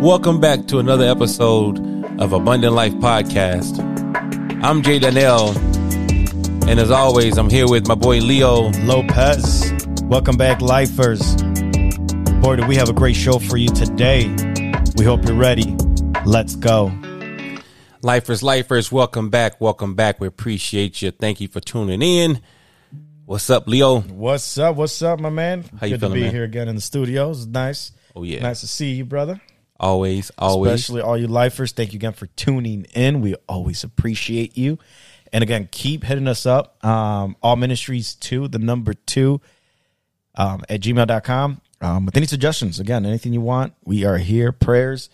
Welcome back to another episode of Abundant Life Podcast. I'm Jay Danielle, and as always, I'm here with my boy Leo. Lopez. Welcome back, lifers. Boy, do we have a great show for you today. We hope you're ready. Let's go. Lifers, lifers, welcome back. Welcome back. We appreciate you. Thank you for tuning in. What's up, Leo? What's up? What's up, my man? How you Good feeling, to be man? here again in the studios. Nice. Oh, yeah. Nice to see you, brother. Always, always. Especially all you lifers. Thank you again for tuning in. We always appreciate you. And again, keep hitting us up. Um, all ministries two, the number two, um, at gmail.com. Um, with any suggestions, again, anything you want, we are here. Prayers.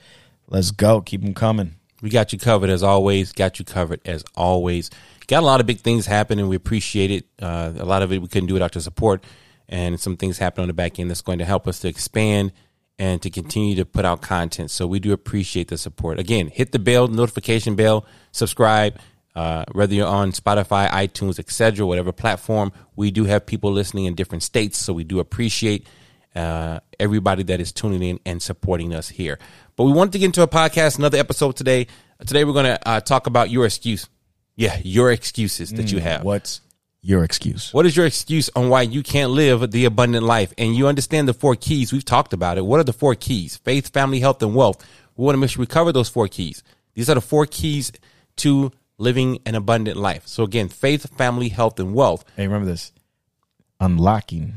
Let's go. Keep them coming. We got you covered as always. Got you covered as always. Got a lot of big things happening. We appreciate it. Uh, a lot of it we couldn't do without your support, and some things happen on the back end that's going to help us to expand and to continue to put out content. So we do appreciate the support. Again, hit the bell, notification bell, subscribe. Uh, whether you're on Spotify, iTunes, etc., whatever platform, we do have people listening in different states. So we do appreciate uh, everybody that is tuning in and supporting us here. But we wanted to get into a podcast, another episode today. Today we're going to uh, talk about your excuse. Yeah, your excuses that you have. What's your excuse? What is your excuse on why you can't live the abundant life? And you understand the four keys. We've talked about it. What are the four keys? Faith, family, health, and wealth. We want to make sure we cover those four keys. These are the four keys to living an abundant life. So again, faith, family, health, and wealth. Hey, remember this unlocking.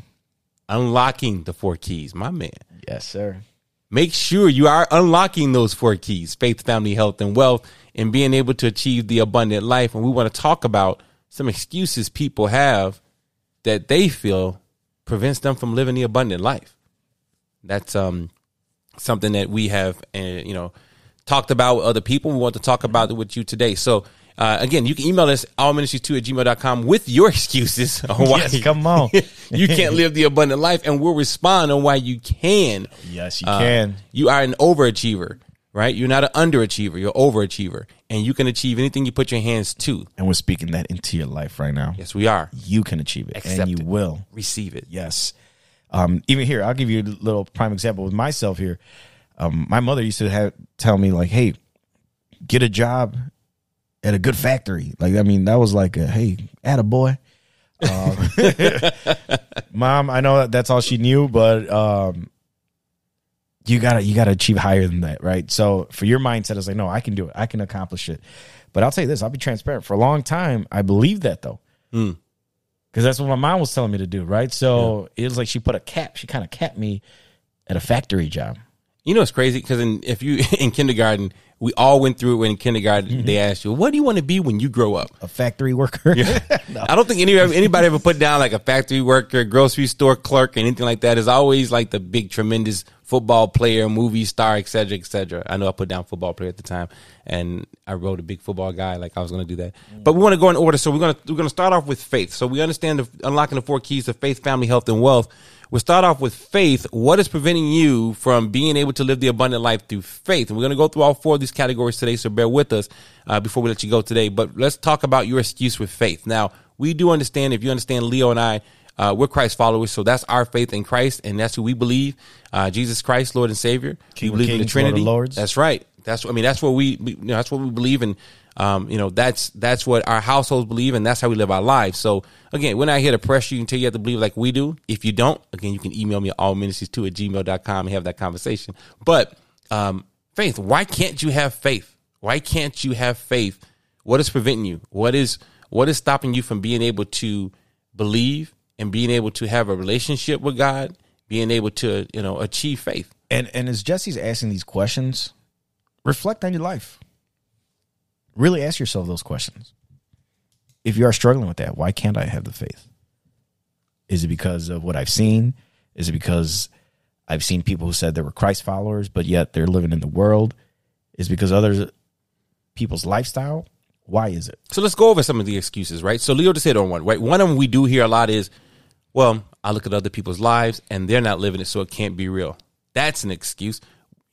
Unlocking the four keys, my man. Yes, sir. Make sure you are unlocking those four keys faith, family, health, and wealth, and being able to achieve the abundant life. And we want to talk about some excuses people have that they feel prevents them from living the abundant life. That's um something that we have, uh, you know, talked about with other people. We want to talk about it with you today. So, uh, again, you can email us allministries2 at gmail.com with your excuses on why Yes, come on. you can't live the abundant life, and we'll respond on why you can. Yes, you Uh, can. You are an overachiever, right? You're not an underachiever. You're an overachiever, and you can achieve anything you put your hands to. And we're speaking that into your life right now. Yes, we are. You can achieve it, Accept and you it. will. Receive it. Yes. Um, even here, I'll give you a little prime example with myself here. Um, my mother used to have tell me like, "Hey, get a job at a good factory." Like, I mean, that was like a hey, at a boy. Um, Mom, I know that that's all she knew, but um, you gotta you gotta achieve higher than that, right? So for your mindset, it's like, no, I can do it, I can accomplish it. But I'll tell you this, I'll be transparent. For a long time, I believed that though hmm. because that's what my mom was telling me to do, right? So it was like she put a cap, she kind of capped me at a factory job. You know, it's crazy because in, if you in kindergarten, we all went through it. When in kindergarten, Mm-hmm. they asked you, "What do you want to be when you grow up?" A factory worker. I don't think any anybody ever put down like a factory worker, grocery store clerk, or anything like that. It's always like the big, tremendous football player, movie star, etc., cetera, et cetera. I know I put down football player at the time, and I wrote a big football guy, like I was going to do that. But we want to go in order, so we're going to we're going to start off with faith. So we understand the, unlocking the four keys of faith, family, health, and wealth. We'll start off with faith. What is preventing you from being able to live the abundant life through faith? And we're going to go through all four of these categories today, so bear with us uh, before we let you go today. But let's talk about your excuse with faith. Now, we do understand, if you understand Leo and I, uh, we're Christ followers, so that's our faith in Christ, and that's who we believe. Uh, Jesus Christ, Lord and Savior. King we believe in the kings, Lord Trinity. lords. That's right. That's what, I mean that's what we, we you know, that's what we believe in. Um, you know that's that's what our households believe, and that's how we live our lives. So again, we're not here to pressure you until you have to believe like we do. If you don't, again, you can email me at allministries2 at gmail.com and have that conversation. But um, faith, why can't you have faith? Why can't you have faith? What is preventing you? What is what is stopping you from being able to believe and being able to have a relationship with God, being able to you know achieve faith? And and as Jesse's asking these questions, reflect on your life. Really ask yourself those questions. If you are struggling with that, why can't I have the faith? Is it because of what I've seen? Is it because I've seen people who said they were Christ followers, but yet they're living in the world? Is because other people's lifestyle? Why is it? So let's go over some of the excuses, right? So Leo just hit on one, right? One of them we do hear a lot is, well, I look at other people's lives and they're not living it, so it can't be real. That's an excuse.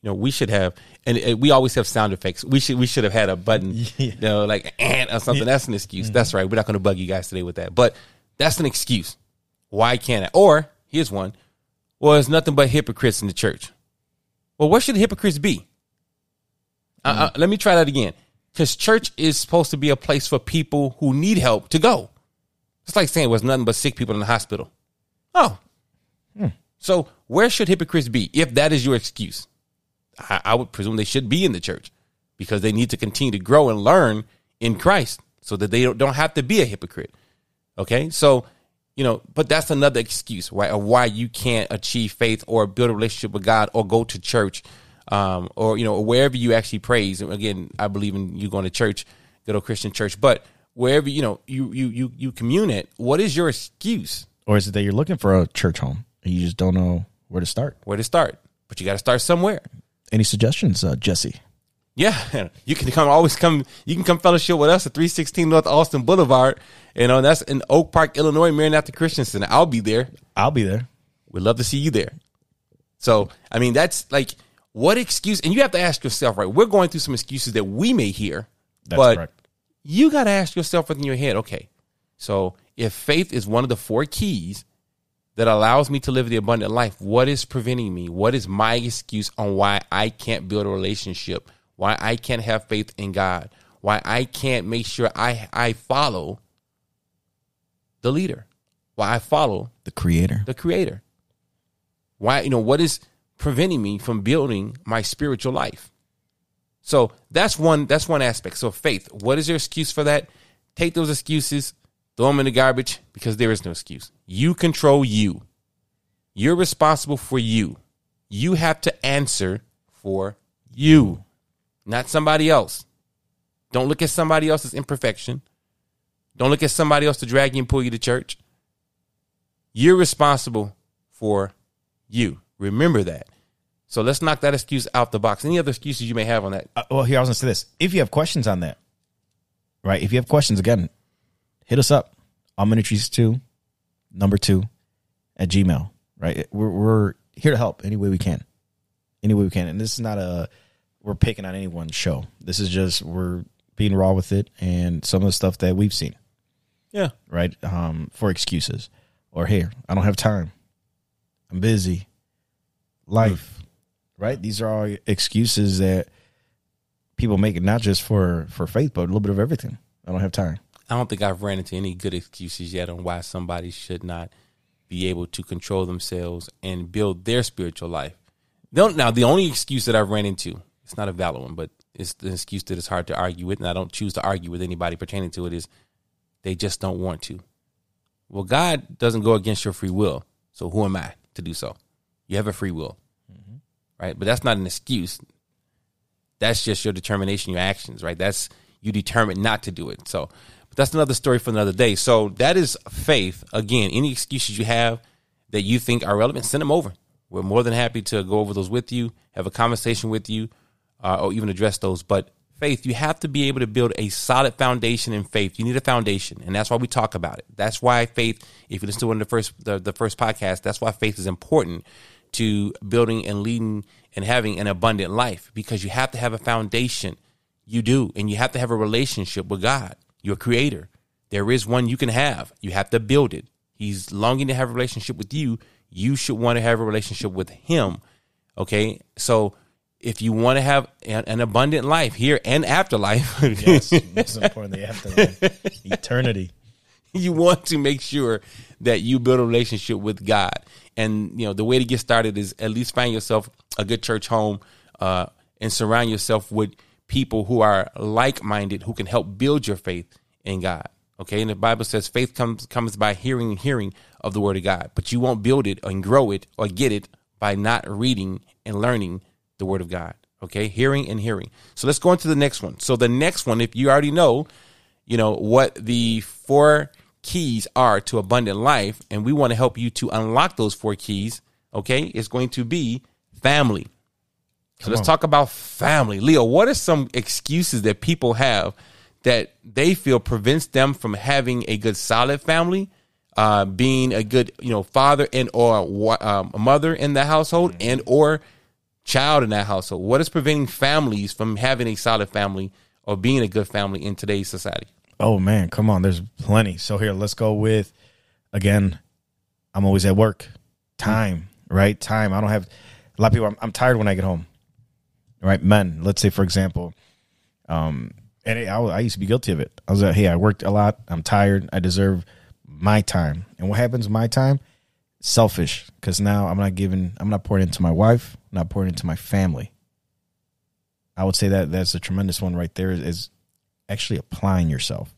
You know, we should have, and uh, we always have sound effects. We should we should have had a button, you know, like and or something. That's an excuse. That's right. We're not going to bug you guys today with that, but that's an excuse. Why can't I? Or here's one. Well, there's nothing but hypocrites in the church. Well, what should hypocrites be? Uh, uh, let me try that again. Because church is supposed to be a place for people who need help to go. It's like saying it was nothing but sick people in the hospital. Oh. So where should hypocrites be if that is your excuse? I, I would presume they should be in the church because they need to continue to grow and learn in Christ so that they don't, don't have to be a hypocrite. Okay. So, you know, but that's another excuse, right? Of why you can't achieve faith or build a relationship with God or go to church, um, or, you know, wherever you actually praise. And Again, I believe in you going to church, good old Christian church, but wherever, you know, you, you, you, you commune it, what is your excuse? Or is it that you're looking for a church home and you just don't know where to start? Where to start? But you got to start somewhere. Any suggestions, uh, Jesse? Yeah, you can come always come. You can come fellowship with us at 316 North Austin Boulevard. You know, and that's in Oak Park, Illinois, Maranatha Christian Center. I'll be there. I'll be there. We'd love to see you there. So, I mean, that's like what excuse, and you have to ask yourself, right? We're going through some excuses that we may hear, That's but correct. you got to ask yourself within your head, okay, so if faith is one of the four keys that allows me to live the abundant life, what is preventing me? What is my excuse on why I can't build a relationship? Why I can't have faith in God? Why I can't make sure I I follow the leader? Why I follow The creator. the creator? Why, you know, what is preventing me from building my spiritual life? So that's one that's one aspect. So faith, what is your excuse for that? Take those excuses, throw them in the garbage because there is no excuse. You control you. You're responsible for you. You have to answer for you, not somebody else. Don't look at somebody else's imperfection. Don't look at somebody else to drag you and pull you to church. You're responsible for you. Remember that. So let's knock that excuse out the box. Any other excuses you may have on that? Uh, well, here I was gonna say this. If you have questions on that, right? If you have questions, again, hit us up. Ministries two, number two, at Gmail. Right? We're we're here to help any way we can, any way we can. And this is not a we're picking on anyone's show. This is just we're being raw with it and some of the stuff that we've seen. Yeah. Right? Um, for excuses or hey, I don't have time. I'm busy. Life. Right? These are all excuses that people make not just for for faith, but a little bit of everything. I don't have time. I don't think I've ran into any good excuses yet on why somebody should not be able to control themselves and build their spiritual life. Don't, now, the only excuse that I've ran into, it's not a valid one, but it's the excuse that it's hard to argue with, and I don't choose to argue with anybody pertaining to it, is they just don't want to. Well, God doesn't go against your free will. So who am I to do so? You have a free will, mm-hmm. right? But that's not an excuse. That's just your determination, your actions, right? That's you determined not to do it. So, that's another story for another day. So that is faith. Again, any excuses you have that you think are relevant, send them over. We're more than happy to go over those with you, have a conversation with you, uh, or even address those. But faith, you have to be able to build a solid foundation in faith. You need a foundation, and that's why we talk about it. That's why faith. If you listen to one of the first the, the first podcast, that's why faith is important to building and leading and having an abundant life because you have to have a foundation. You do, and you have to have a relationship with God, your Creator. There is one you can have. You have to build it. He's longing to have a relationship with you. You should want to have a relationship with Him. Okay, so if you want to have an, an abundant life here and afterlife, Yes, most importantly, afterlife, eternity. you want to make sure that you build a relationship with God. And you know the way to get started is at least find yourself a good church home uh, and surround yourself with people who are like-minded who can help build your faith in God. Okay, and the Bible says faith comes comes by hearing and hearing of the Word of God, but you won't build it and grow it or get it by not reading and learning the Word of God. Okay, hearing and hearing. So let's go into the next one. So the next one, if you already know, you know what the four keys are to abundant life and we want to help you to unlock those four keys okay it's going to be family so let's on. talk about family leo what are some excuses that people have that they feel prevents them from having a good solid family uh, being a good you know father and or um, a mother in the household and or child in that household what is preventing families from having a solid family or being a good family in today's society Oh man, come on. There's plenty. So here, let's go with again. I'm always at work. Time, right? Time. I don't have a lot of people. I'm, I'm tired when I get home. Right? Men, let's say for example, um, and I, I used to be guilty of it. I was like, hey, I worked a lot. I'm tired. I deserve my time. And what happens my time? Selfish, because now I'm not giving. I'm not pouring into my wife. I'm not pouring into my family. I would say that that's a tremendous one right there. Is, is actually applying yourself,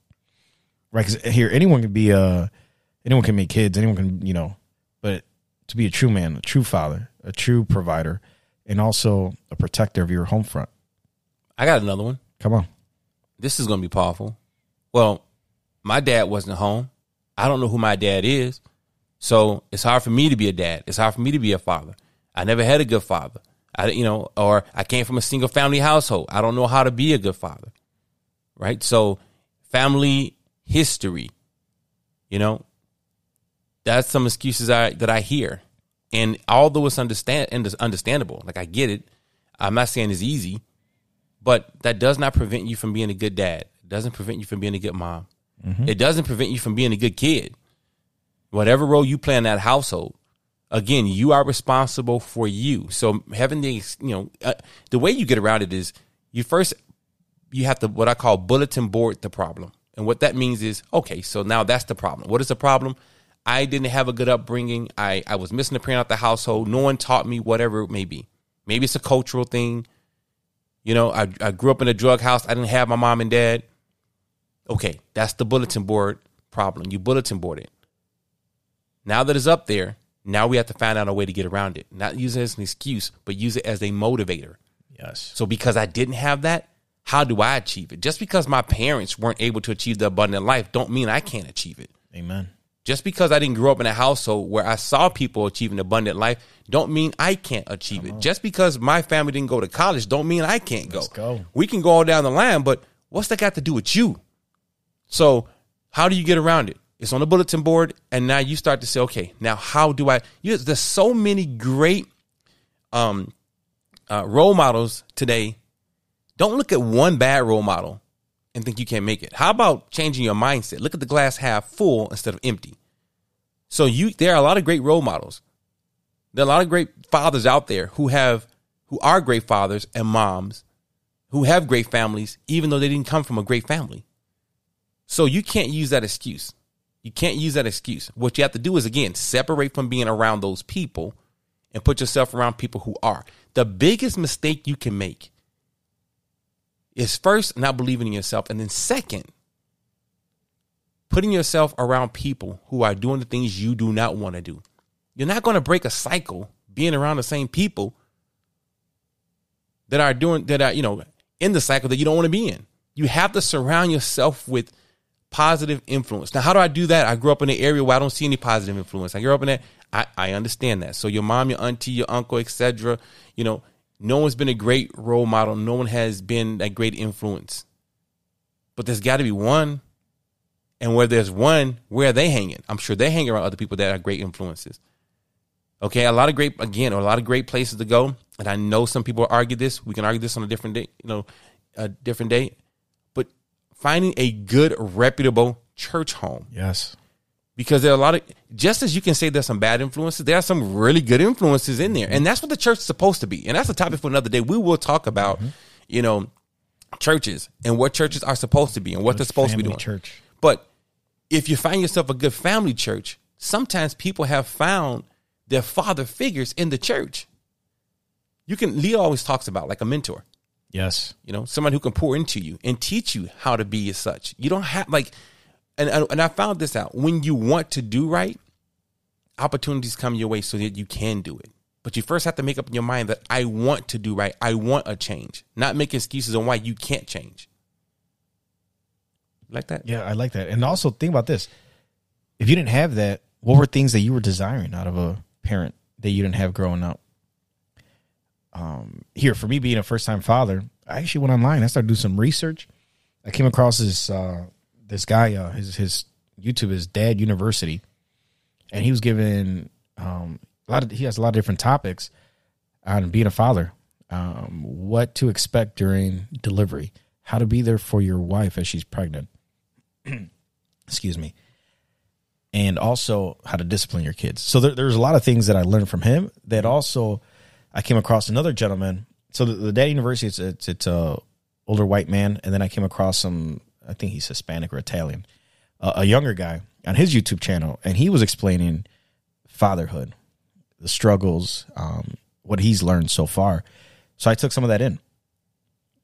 right? Because here, anyone can be a, anyone can make kids. Anyone can, you know, but to be a true man, a true father, a true provider, and also a protector of your home front. I got another one. Come on. This is going to be powerful. Well, my dad wasn't home. I don't know who my dad is. So it's hard for me to be a dad. It's hard for me to be a father. I never had a good father. I, you know, or I came from a single family household. I don't know how to be a good father. Right. So family history, you know, that's some excuses I, that I hear. And although it's understand and it's understandable, like I get it, I'm not saying it's easy, but that does not prevent you from being a good dad. It doesn't prevent you from being a good mom. Mm-hmm. It doesn't prevent you from being a good kid. Whatever role you play in that household, again, you are responsible for you. So having the you know uh, the way you get around it is you first you have to what I call bulletin board the problem. And what that means is, okay, so now that's the problem. What is the problem? I didn't have a good upbringing. I, I was missing a parent out the household. No one taught me whatever it may be. Maybe it's a cultural thing. You know, I, I grew up in a drug house. I didn't have my mom and dad. Okay, that's the bulletin board problem. You bulletin board it. Now that it's up there, now we have to find out a way to get around it. Not use it as an excuse, but use it as a motivator. Yes. So because I didn't have that, how do I achieve it? Just because my parents weren't able to achieve the abundant life don't mean I can't achieve it. Amen. Just because I didn't grow up in a household where I saw people achieve an abundant life, don't mean I can't achieve it. Just because my family didn't go to college, don't mean I can't Let's go. We can go all down the line, but what's that got to do with you? So, how do you get around it? It's on the bulletin board, and now you start to say, okay, now how do I? You, there's so many great um, uh, role models today. Don't look at one bad role model and think you can't make it. How about changing your mindset? Look at the glass half full instead of empty. So you there are a lot of great role models. There are a lot of great fathers out there who have who are great fathers and moms who have great families even though they didn't come from a great family. So you can't use that excuse. You can't use that excuse. What you have to do is again, separate from being around those people and put yourself around people who are. The biggest mistake you can make is first not believing in yourself, and then second, putting yourself around people who are doing the things you do not want to do. You're not going to break a cycle being around the same people that are doing that are, you know, in the cycle that you don't want to be in. You have to surround yourself with positive influence. Now, how do I do that? I grew up in an area where I don't see any positive influence. I grew up in that. I, I understand that. So your mom, your auntie, your uncle, etc. You know, no one's been a great role model. No one has been a great influence. But there's got to be one. And where there's one, where are they hanging? I'm sure they hang around other people that are great influences. Okay, a lot of great again, a lot of great places to go. And I know some people argue this. We can argue this on a different day, you know, a different day. But finding a good, reputable church home. Yes because there are a lot of just as you can say there's some bad influences there are some really good influences in there. And that's what the church is supposed to be. And that's a topic for another day. We will talk about mm-hmm. you know churches and what churches are supposed to be and what good they're supposed to be doing. church. But if you find yourself a good family church sometimes people have found their father figures in the church. You can leo always talks about like a mentor. Yes. You know someone who can pour into you and teach you how to be as such. You don't have like and and I found this out. When you want to do right, opportunities come your way so that you can do it. But you first have to make up in your mind that I want to do right. I want a change, not make excuses on why you can't change. Like that? Yeah, I like that. And also think about this. If you didn't have that, what were things that you were desiring out of a parent that you didn't have growing up? Um, here, for me being a first time father, I actually went online. I started doing some research. I came across this uh, this guy, uh, his his YouTube is Dad University, and he was given um, a lot of he has a lot of different topics on being a father, um, what to expect during delivery, how to be there for your wife as she's pregnant. Excuse me. And also how to discipline your kids. So there, there's a lot of things that I learned from him. That also, I came across another gentleman So the, the Dad University, it's it's it's a older white man, and then I came across some. I think he's Hispanic or Italian, uh, a younger guy on his YouTube channel, and he was explaining fatherhood, the struggles, um, what he's learned so far. So I took some of that in,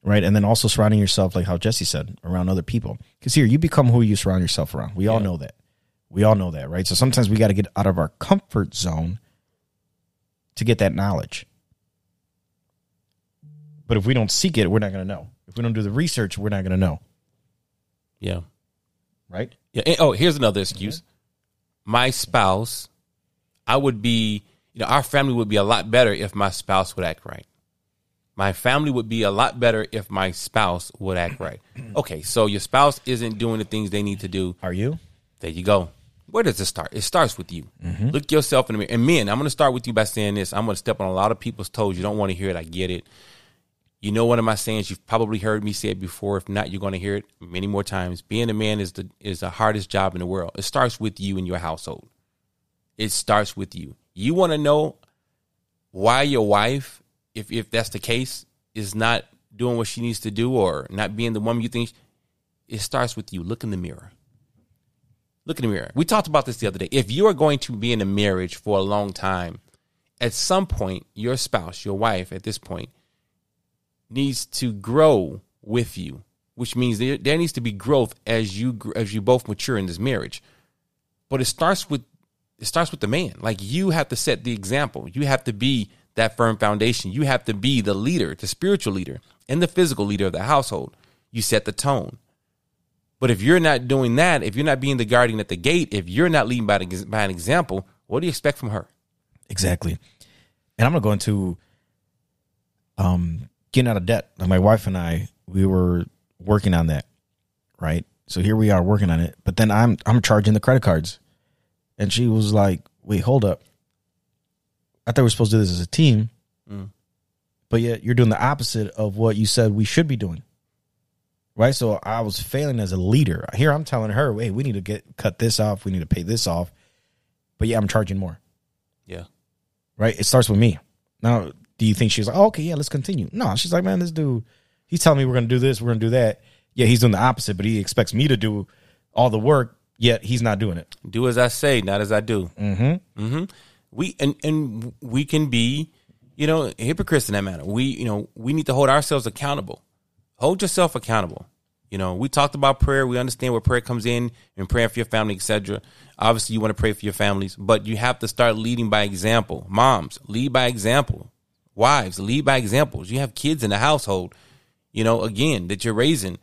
right, and then also surrounding yourself, like how Jesse said, around other people. Because here, you become who you surround yourself around. We all know that. We all know that, right? So sometimes we got to get out of our comfort zone to get that knowledge. But if we don't seek it, we're not going to know. If we don't do the research, we're not going to know, Yeah. right? Yeah. and- oh, here's another excuse. My spouse, I would be, you know, our family would be a lot better if my spouse would act right. My family would be a lot better if my spouse would act right. Okay, so your spouse isn't doing the things they need to do. Are you? There you go. Where does it start? It starts with you. Mm-hmm. Look yourself in the mirror. And men, I'm going to start with you by saying this. I'm going to step on a lot of people's toes. You don't want to hear it. I get it. You know one of my sayings. You've probably heard me say it before. If not, you're going to hear it many more times. Being a man is the is the hardest job in the world. It starts with you and your household. It starts with you. You want to know why your wife, if if that's the case, is not doing what she needs to do or not being the woman you think. It starts with you. Look in the mirror. Look in the mirror. We talked about this the other day. If you are going to be in a marriage for a long time, at some point, your spouse, your wife, at this point, needs to grow with you, which means there, there needs to be growth as you as you both mature in this marriage. But it starts with it starts with the man. Like you have to set the example. You have to be that firm foundation. You have to be the leader, the spiritual leader, and the physical leader of the household. You set the tone. But if you're not doing that, if you're not being the guardian at the gate, if you're not leading by, the, by an example, what do you expect from her? Exactly. And I'm gonna go into um getting out of debt. Like my wife and I, we were working on that, right? So here we are working on it. But then I'm I'm charging the credit cards. And she was like, Wait, hold up. I thought we were supposed to do this as a team. Mm. But yet you're doing the opposite of what you said we should be doing. Right? So I was failing as a leader. Here I'm telling her, hey, we need to get cut this off, we need to pay this off. But yeah, I'm charging more Yeah. right? It starts with me. Now, do you think she's like, oh, okay, yeah, let's continue? No, she's like, man, this dude, he's telling me we're gonna do this, we're gonna do that. Yeah, he's doing the opposite, but he expects me to do all the work, yet he's not doing it. Do as I say, not as I do. Mm-hmm. Mm-hmm. We and and we can be, you know, hypocrites in that matter. We, you know, we need to hold ourselves accountable. Hold yourself accountable. You know, we talked about prayer. We understand where prayer comes in and praying for your family, etc. Obviously, you want to pray for your families, but you have to start leading by example. Moms, lead by example. Wives, lead by examples. You have kids in the household, you know, again, that you're raising.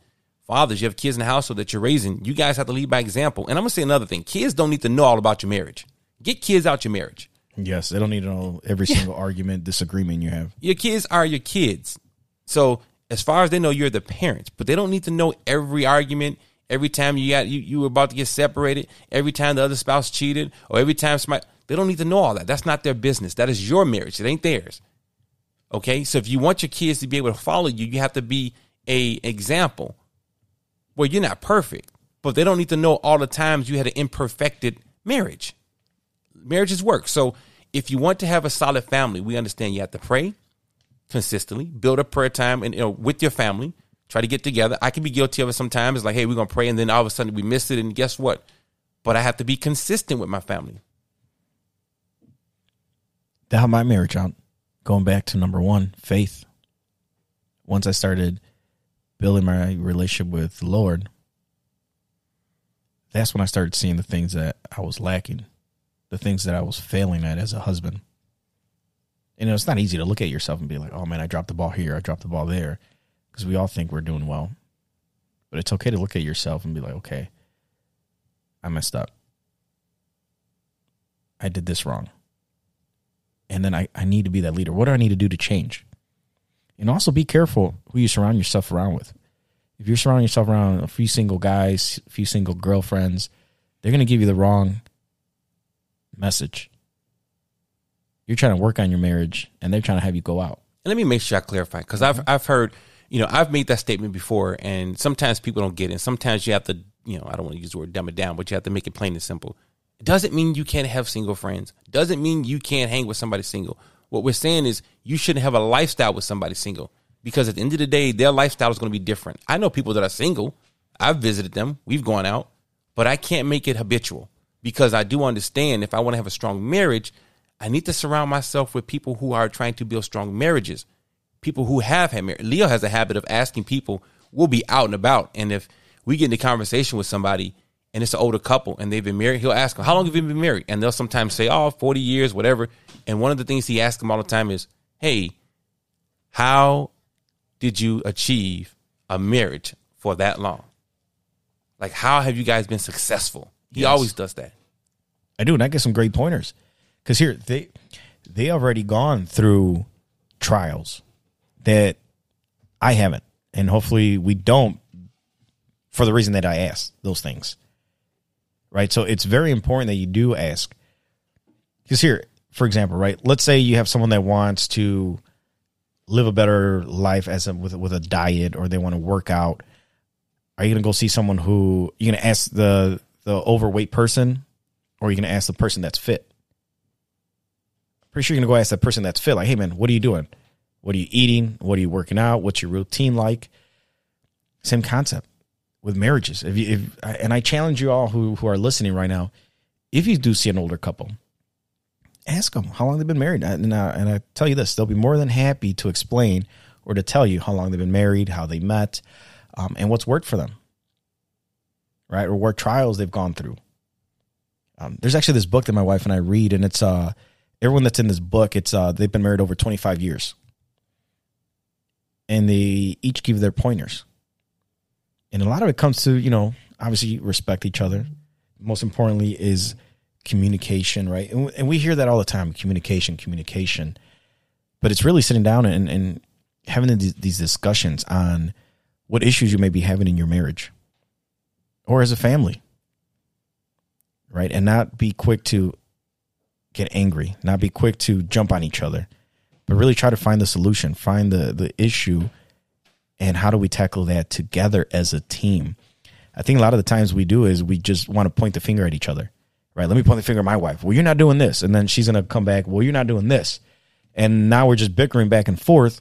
Fathers, you have kids in the household that you're raising. You guys have to lead by example. And I'm gonna say another thing: kids don't need to know all about your marriage. Get kids out your marriage. Yes, they don't need to know every single argument, disagreement you have. Your kids are your kids. So as far as they know, you're the parents, but they don't need to know every argument. Every time you got you, you were about to get separated, every time the other spouse cheated, or every time somebody they don't need to know all that. That's not their business. That is your marriage. It ain't theirs. Okay? So if you want your kids to be able to follow you, you have to be a example. Well, you're not perfect, but they don't need to know all the times you had an imperfected marriage. Marriages work. So if you want to have a solid family, we understand you have to pray consistently, build a prayer time and you know with your family, try to get together. I can be guilty of it sometimes. It's like, hey, we're gonna pray, and then all of a sudden we miss it, and guess what? But I have to be consistent with my family. That helped my marriage out. Going back to number one, faith. Once I started building my relationship with the Lord, that's when I started seeing the things that I was lacking, the things that I was failing at as a husband. You know, it's not easy to look at yourself and be like, oh man, I dropped the ball here, I dropped the ball there, because we all think we're doing well. But it's okay to look at yourself and be like, okay, I messed up. I did this wrong and then I, I need to be that leader. What do I need to do to change? And also be careful who you surround yourself around with. If you're surrounding yourself around a few single guys, a few single girlfriends, they're going to give you the wrong message. You're trying to work on your marriage and they're trying to have you go out. And let me make sure I clarify because I've I've heard, you know, I've made that statement before, and sometimes people don't get it. Sometimes you have to, you know, I don't want to use the word dumb it down, but you have to make it plain and simple. Doesn't mean you can't have single friends. Doesn't mean you can't hang with somebody single. What we're saying is you shouldn't have a lifestyle with somebody single because at the end of the day, their lifestyle is going to be different. I know people that are single. I've visited them. We've gone out, but I can't make it habitual because I do understand if I want to have a strong marriage, I need to surround myself with people who are trying to build strong marriages. People who have had marriage. Leo has a habit of asking people, we'll be out and about. And if we get into conversation with somebody and it's an older couple and they've been married, he'll ask them, How long have you been married? And they'll sometimes say, Oh, 40 years, whatever. And one of the things he asks them all the time is, Hey, how did you achieve a marriage for that long? Like, how have you guys been successful? He Yes. always does that. I do, and I get some great pointers. Because here they they already gone through trials that I haven't, and hopefully we don't, for the reason that I asked those things. Right, so it's very important that you do ask. Because here, for example, right, let's say you have someone that wants to live a better life as a, with with a diet, or they want to work out. Are you going to go see someone who you're going to ask the the overweight person or are you going to ask the person that's fit? Pretty sure you're going to go ask that person that's fit, like, hey, man, what are you doing? What are you eating? What are you working out? What's your routine like? Same concept with marriages. If you, if, and I challenge you all who, who are listening right now, if you do see an older couple, ask them how long they've been married. And, and I tell you this, they'll be more than happy to explain or to tell you how long they've been married, how they met, um, and what's worked for them, right? Or what trials they've gone through. Um, there's actually this book that my wife and I read, and it's uh, everyone that's in this book. It's uh, they've been married over 25 years, and they each give their pointers. And a lot of it comes to you know obviously respect each other. Most importantly is communication, right? And, and we hear that all the time: communication, communication. But it's really sitting down and, and having these, these discussions on what issues you may be having in your marriage or as a family right? And not be quick to get angry, not be quick to jump on each other, but really try to find the solution, find the the issue, and how do we tackle that together as a team? I think a lot of the times we do is we just want to point the finger at each other, right? Let me point the finger at my wife. Well, you're not doing this, and then she's gonna come back. Well, you're not doing this, and now we're just bickering back and forth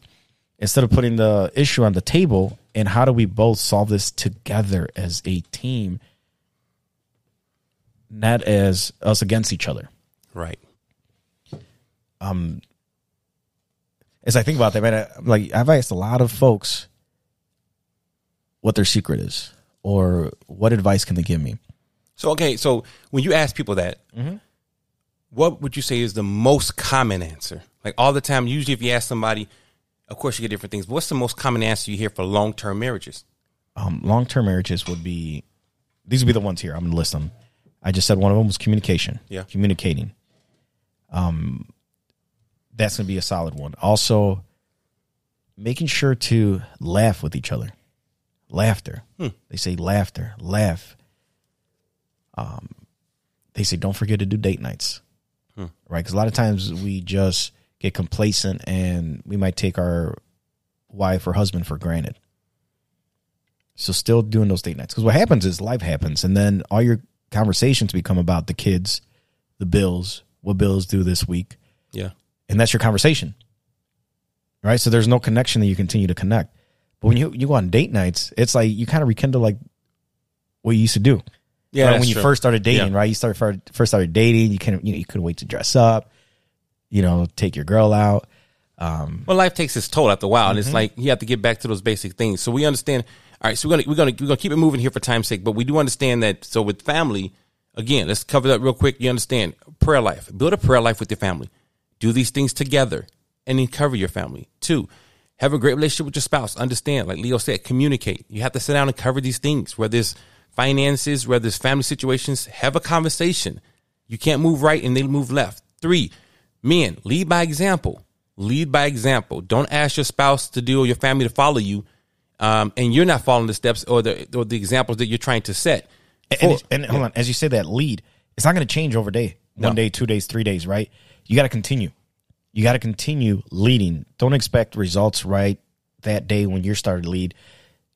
instead of putting the issue on the table. And how do we both solve this together as a team? not as us against each other. Right. Um, as I think about that, man, I, like I've asked a lot of folks what their secret is or what advice can they give me. So okay, so when you ask people that, what would you say is the most common answer? Like all the time, usually if you ask somebody, of course you get different things. But what's the most common answer you hear for long term marriages? Um, Long term marriages would be these would be the ones here. I'm gonna list them. I just said one of them was communication. Yeah. communicating. Um, that's gonna be a solid one. Also, making sure to laugh with each other. Laughter. They say laughter. Laugh. Um, they say don't forget to do date nights. Right, because a lot of times we just get complacent and we might take our wife or husband for granted. So still doing those date nights because what happens is life happens, and then all your conversations become about the kids, the bills, what bills due this week, Yeah. and that's your conversation, right? So there's no connection that you continue to connect. But when you you go on date nights, it's like you kind of rekindle like what you used to do. Yeah. Right? when you true. first started dating, Yeah. right? You started first started dating, you couldn't you know you couldn't wait to dress up, you know, take your girl out. Um, Well, life takes its toll after a while, and it's like you have to get back to those basic things. So we understand. All right, so we're gonna we're gonna we're gonna keep it moving here for time's sake, but we do understand that. So with family, again, let's cover that real quick. You understand prayer life. Build a prayer life with your family. Do these things together, and then cover your family. Two, have a great relationship with your spouse. Understand, like Leo said, communicate. You have to sit down and cover these things. Whether it's finances, whether it's family situations, have a conversation. You can't move right and they move left. Three, men, lead by example. Lead by example. Don't ask your spouse to do or your family to follow you, um, and you're not following the steps or the or the examples that you're trying to set. and, Four- it's- and hold on, as you say that lead, it's not going to change over day, one day, two days, three days, right? You got to continue. You got to continue leading. Don't expect results right that day when you're started to lead.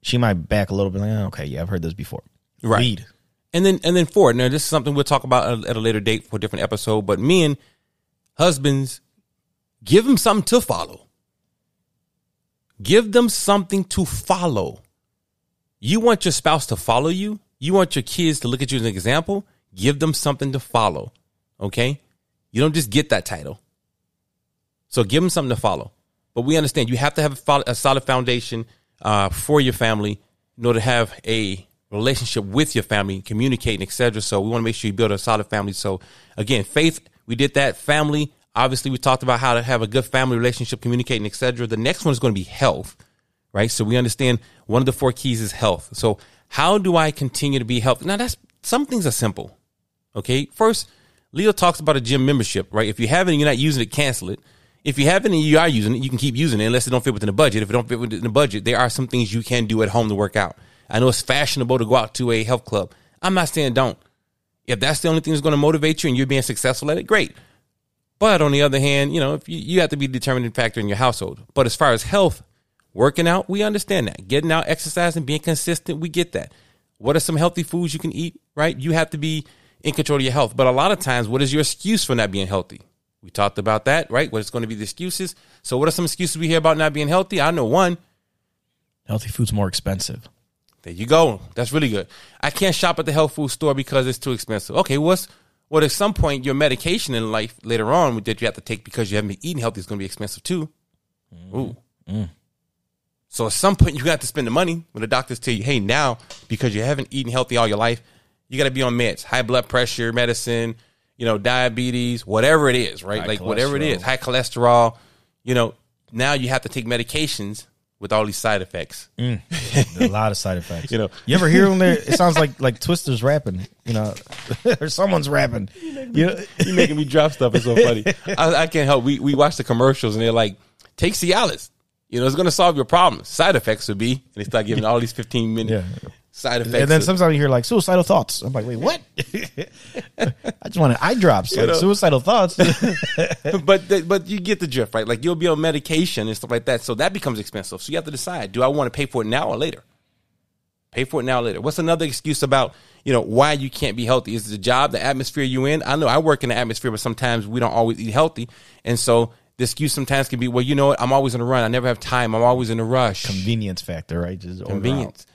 She might back a little bit. Like, oh, okay, yeah, I've heard this before. Right. Lead. And then and then four. Now this is something we'll talk about at a later date for a different episode. But men, husbands, Give them something to follow. Give them something to follow. You want your spouse to follow you. You want your kids to look at you as an example. Give them something to follow. Okay. You don't just get that title. So give them something to follow. But we understand you have to have a, solid foundation uh, for your family in order to have a relationship with your family, communicating, etc. So we want to make sure you build a solid family. So again, faith, we did that. Family, obviously, we talked about how to have a good family relationship, communicating, etc. The next one is going to be health, right? So we understand one of the four keys is health. So how do I continue to be healthy? Now that's some things are simple. Okay, first, Leo talks about a gym membership, right? If you have it and you're not using it, cancel it. If you have it and you are using it, you can keep using it unless it don't fit within the budget. If it don't fit within the budget, there are some things you can do at home to work out. I know it's fashionable to go out to a health club. I'm not saying don't. If that's the only thing that's going to motivate you and you're being successful at it, great. But on the other hand, you know, if you, you have to be a determining factor in your household. But as far as health, working out, we understand that. Getting out, exercising, being consistent, we get that. What are some healthy foods you can eat, right? You have to be in control of your health. But a lot of times, what is your excuse for not being healthy? We talked about that, right? What is going to be the excuses? So, what are some excuses we hear about not being healthy? I know one. Healthy food's more expensive. There you go. That's really good. I can't shop at the health food store because it's too expensive. Okay, what's well, at some point, your medication in life later on that you have to take because you haven't been eating healthy is going to be expensive too. Mm. Ooh. Mm. So at some point, you got to spend the money when the doctors tell you, hey, now because you haven't eaten healthy all your life, you got to be on meds, high blood pressure medicine, you know, diabetes, whatever it is, right? High like whatever it is, high cholesterol. You know, now you have to take medications with all these side effects. Mm, a lot of side effects. you know, you ever hear them there? It sounds like like Twista's rapping, you know, or someone's rapping. You know, you making me drop stuff. It's so funny. I, I, can't help. We we watch the commercials and they're like, take Cialis. You know, it's going to solve your problems. Side effects would be, and they start giving all these fifteen minute yeah. side effects. And then sometimes you hear like suicidal thoughts. I'm like, wait, what? I just want eye drops, like suicidal thoughts. but the, but you get the drift, right? Like you'll be on medication and stuff like that, so that becomes expensive. So you have to decide: do I want to pay for it now or later? Pay for it now or later. What's another excuse about you know why you can't be healthy? Is the job, the atmosphere you in? I know I work in the atmosphere, but sometimes we don't always eat healthy, and so the excuse sometimes can be, well, you know what? I'm always in a run. I never have time. I'm always in a rush. Convenience factor, right? Just convenience.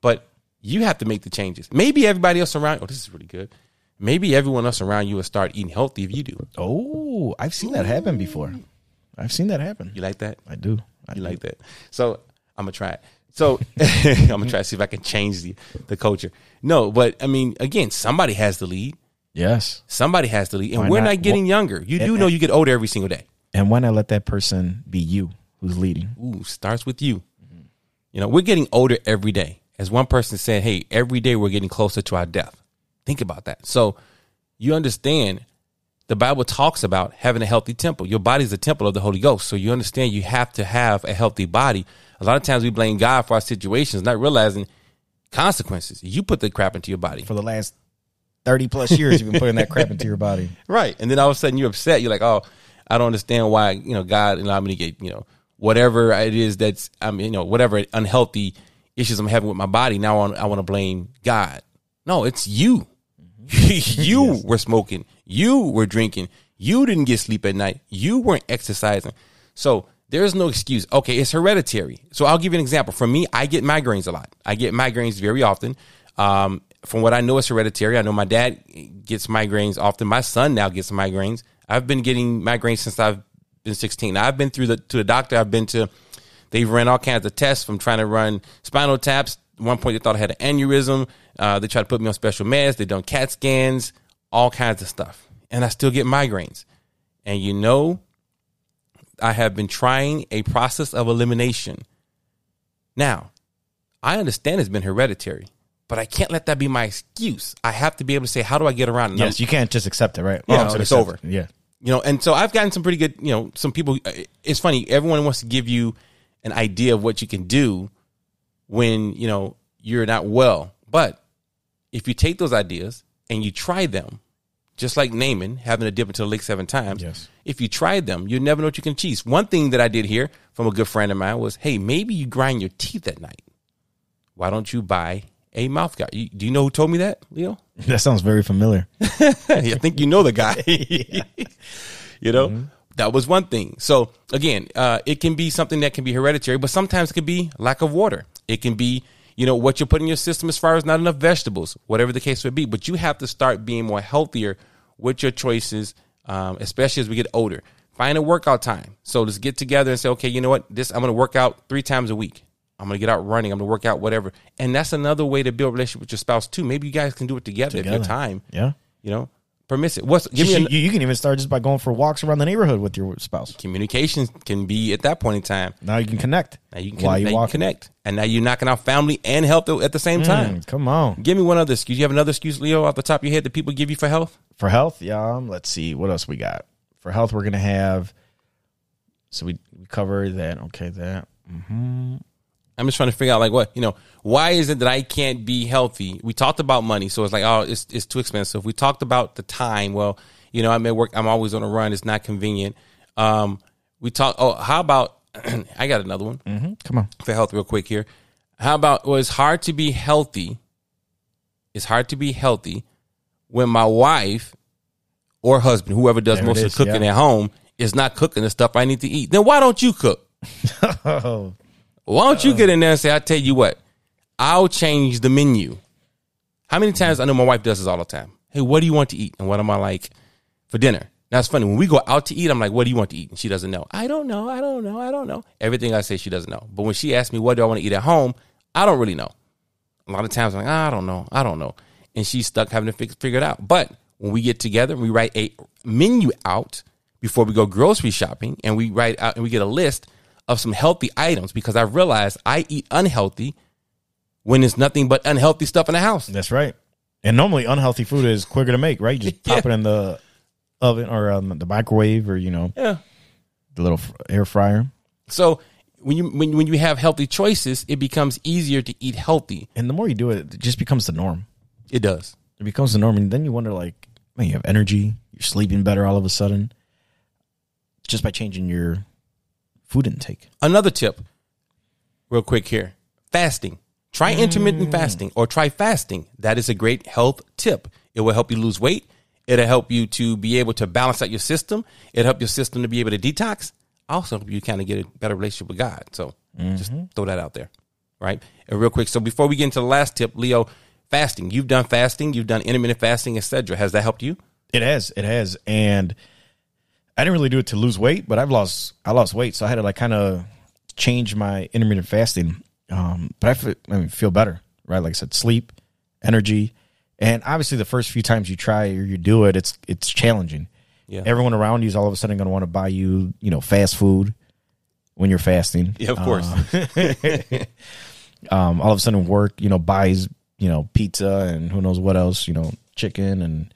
But you have to make the changes. Maybe everybody else around. Oh, this is really good. Maybe everyone else around you will start eating healthy if you do. Oh, I've seen that happen before. I've seen that happen. You like that? I do. I you do. like that? So I'm gonna try it. So I'm gonna try to see if I can change the the culture. No, but I mean, again, somebody has to lead. Yes, somebody has to lead, and Why we're not, not getting well, younger. You do and, know you get older every single day. And why not let that person be you who's leading? Ooh, starts with you. Mm-hmm. You know, we're getting older every day. As one person said, hey, every day we're getting closer to our death. Think about that. So you understand the Bible talks about having a healthy temple. Your body is a temple of the Holy Ghost. So you understand you have to have a healthy body. A lot of times we blame God for our situations, not realizing consequences. You put the crap into your body. For the last 30 plus years, you've been putting that crap into your body. Right. And then all of a sudden you're upset. You're like, oh, I don't understand why you know God allowed me to get you know whatever it is that's I mean you know whatever unhealthy issues I'm having with my body. Now I want, to blame God. No, it's you. Mm-hmm. you yes. were smoking. You were drinking. You didn't get sleep at night. You weren't exercising. So there's no excuse. Okay, it's hereditary. So I'll give you an example. For me, I get migraines a lot. I get migraines very often. Um, from what I know, it's hereditary. I know my dad gets migraines often. My son now gets migraines. I've been getting migraines since I've been 16. I've been through the to the doctor. I've been to they've ran all kinds of tests from trying to run spinal taps. At one point, they thought I had an aneurysm. Uh, they tried to put me on special meds. They've done CAT scans, all kinds of stuff, and I still get migraines. And you know, I have been trying a process of elimination. Now, I understand it's been hereditary but I can't let that be my excuse. I have to be able to say, how do I get around it? Yes, you can't just accept it, right? Yeah, oh, it's over. It. Yeah. You know, and so I've gotten some pretty good, you know, some people, uh, it's funny, everyone wants to give you an idea of what you can do when, you know, you're not well. But if you take those ideas and you try them, just like Naaman having to dip into the lake seven times, yes. if you try them, you never know what you can achieve. One thing that I did hear from a good friend of mine was, hey, maybe you grind your teeth at night. Why don't you buy a mouth guy. You, do you know who told me that, Leo? That sounds very familiar. I think you know the guy. you know, mm-hmm. that was one thing. So again, uh, it can be something that can be hereditary, but sometimes it can be lack of water. It can be, you know, what you put in your system as far as not enough vegetables, whatever the case would be. But you have to start being more healthier with your choices, um, especially as we get older. Find a workout time. So let's get together and say, okay, you know what? This I'm going to work out three times a week. I'm going to get out running. I'm going to work out whatever. And that's another way to build a relationship with your spouse too. Maybe you guys can do it together, if you have time. Yeah. You know, permissive. What's give me you, an, you can even start just by going for walks around the neighborhood with your spouse. communication can be at that point in time. Now you can connect. Now you can, while you you walk. connect, and now you're knocking out family and health at the same time. Come on. Give me one other excuse. You have another excuse, Leo, off the top of your head that people give you for health? For health, yeah. Um, let's see what else we got. For health, we're gonna have. So we we cover that. Okay, that. I'm just trying to figure out like what you know. Why is it that I can't be healthy? We talked about money, so it's like oh, it's it's too expensive. We talked about the time. Well, you know, I'm at work. I'm always on a run. It's not convenient. Um, we talk. Oh, how about? I got another one Mm-hmm. Come on. for health, real quick here. How about? Well, it's hard to be healthy. It's hard to be healthy when my wife or husband, whoever does There most of the cooking yeah. at home, is not cooking the stuff I need to eat. Then why don't you cook? Oh, Why don't you get in there and say, I tell you what, I'll change the menu. How many times I know my wife does this all the time? Hey, what do you want to eat? And what am I like for dinner? Now it's funny. When we go out to eat, I'm like, what do you want to eat? And she doesn't know. I don't know. I don't know. I don't know. Everything I say, she doesn't know. But when she asks me, what do I want to eat at home? I don't really know. A lot of times I'm like, I don't know. I don't know. And she's stuck having to fix, figure it out. But when we get together, we write a menu out before we go grocery shopping and we write out and we get a list of some healthy items because I realized I eat unhealthy when there's nothing but unhealthy stuff in the house. that's right. And normally, unhealthy food is quicker to make, right? You just pop it in the oven or um, the microwave or you know Yeah. the little air fryer. So when you when when you have healthy choices, it becomes easier to eat healthy. And the more you do it, it just becomes the norm. It does. It becomes the norm, and then you wonder, like, man, you have energy, you're sleeping better all of a sudden, just by changing your food intake. Another tip, real quick here: fasting. Try intermittent mm. fasting or try fasting. That is a great health tip. It will help you lose weight. It'll help you to be able to balance out your system. It'll help your system to be able to detox. Also, help you kind of get a better relationship with God. So just mm-hmm. throw that out there, right? And real quick. So before we get into the last tip, Leo, fasting. You've done fasting. You've done intermittent fasting, etc. Has that helped you? It has, it has, and I didn't really do it to lose weight, but I've lost, I lost weight, so I had to like kind of change my intermittent fasting. Um, but I feel, I mean, feel better, right? Like I said, sleep, energy, and obviously the first few times you try or you do it, it's it's challenging. Yeah. Everyone around you is all of a sudden going to want to buy you, you know, fast food when you're fasting. Yeah, of course. um, all of a sudden work, you know, buys, you know, pizza and who knows what else, you know, chicken and